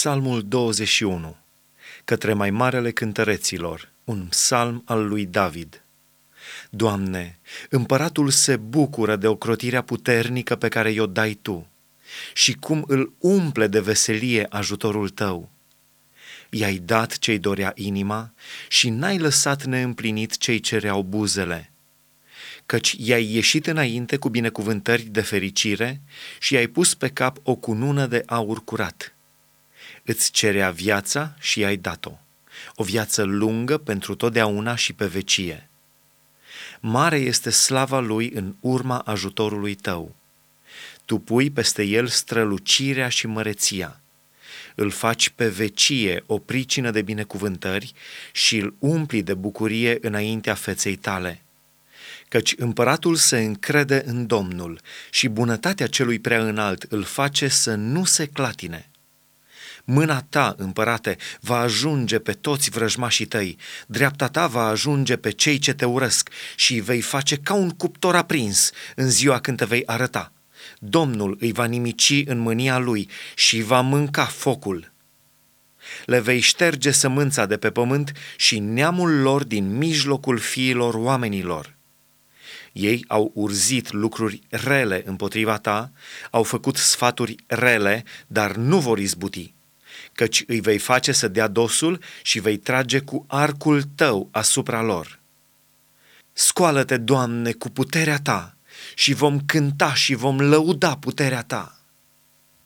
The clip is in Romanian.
Psalmul 21 Către mai marele cântăreților, un psalm al lui David. Doamne, împăratul se bucură de ocrotirea puternică pe care i-o dai Tu și cum îl umple de veselie ajutorul Tău. I-ai dat ce-i dorea inima și n-ai lăsat neîmplinit cei cereau buzele. Căci i-ai ieșit înainte cu binecuvântări de fericire și i-ai pus pe cap o cunună de aur curat îți cerea viața și ai dat-o, o viață lungă pentru totdeauna și pe vecie. Mare este slava lui în urma ajutorului tău. Tu pui peste el strălucirea și măreția. Îl faci pe vecie o pricină de binecuvântări și îl umpli de bucurie înaintea feței tale căci împăratul se încrede în Domnul și bunătatea celui prea înalt îl face să nu se clatine. Mâna ta, împărate, va ajunge pe toți vrăjmașii tăi, dreapta ta va ajunge pe cei ce te urăsc și vei face ca un cuptor aprins în ziua când te vei arăta. Domnul îi va nimici în mânia lui și va mânca focul. Le vei șterge sămânța de pe pământ și neamul lor din mijlocul fiilor oamenilor. Ei au urzit lucruri rele împotriva ta, au făcut sfaturi rele, dar nu vor izbuti căci îi vei face să dea dosul și vei trage cu arcul tău asupra lor. Scoală-te, Doamne, cu puterea ta și vom cânta și vom lăuda puterea ta.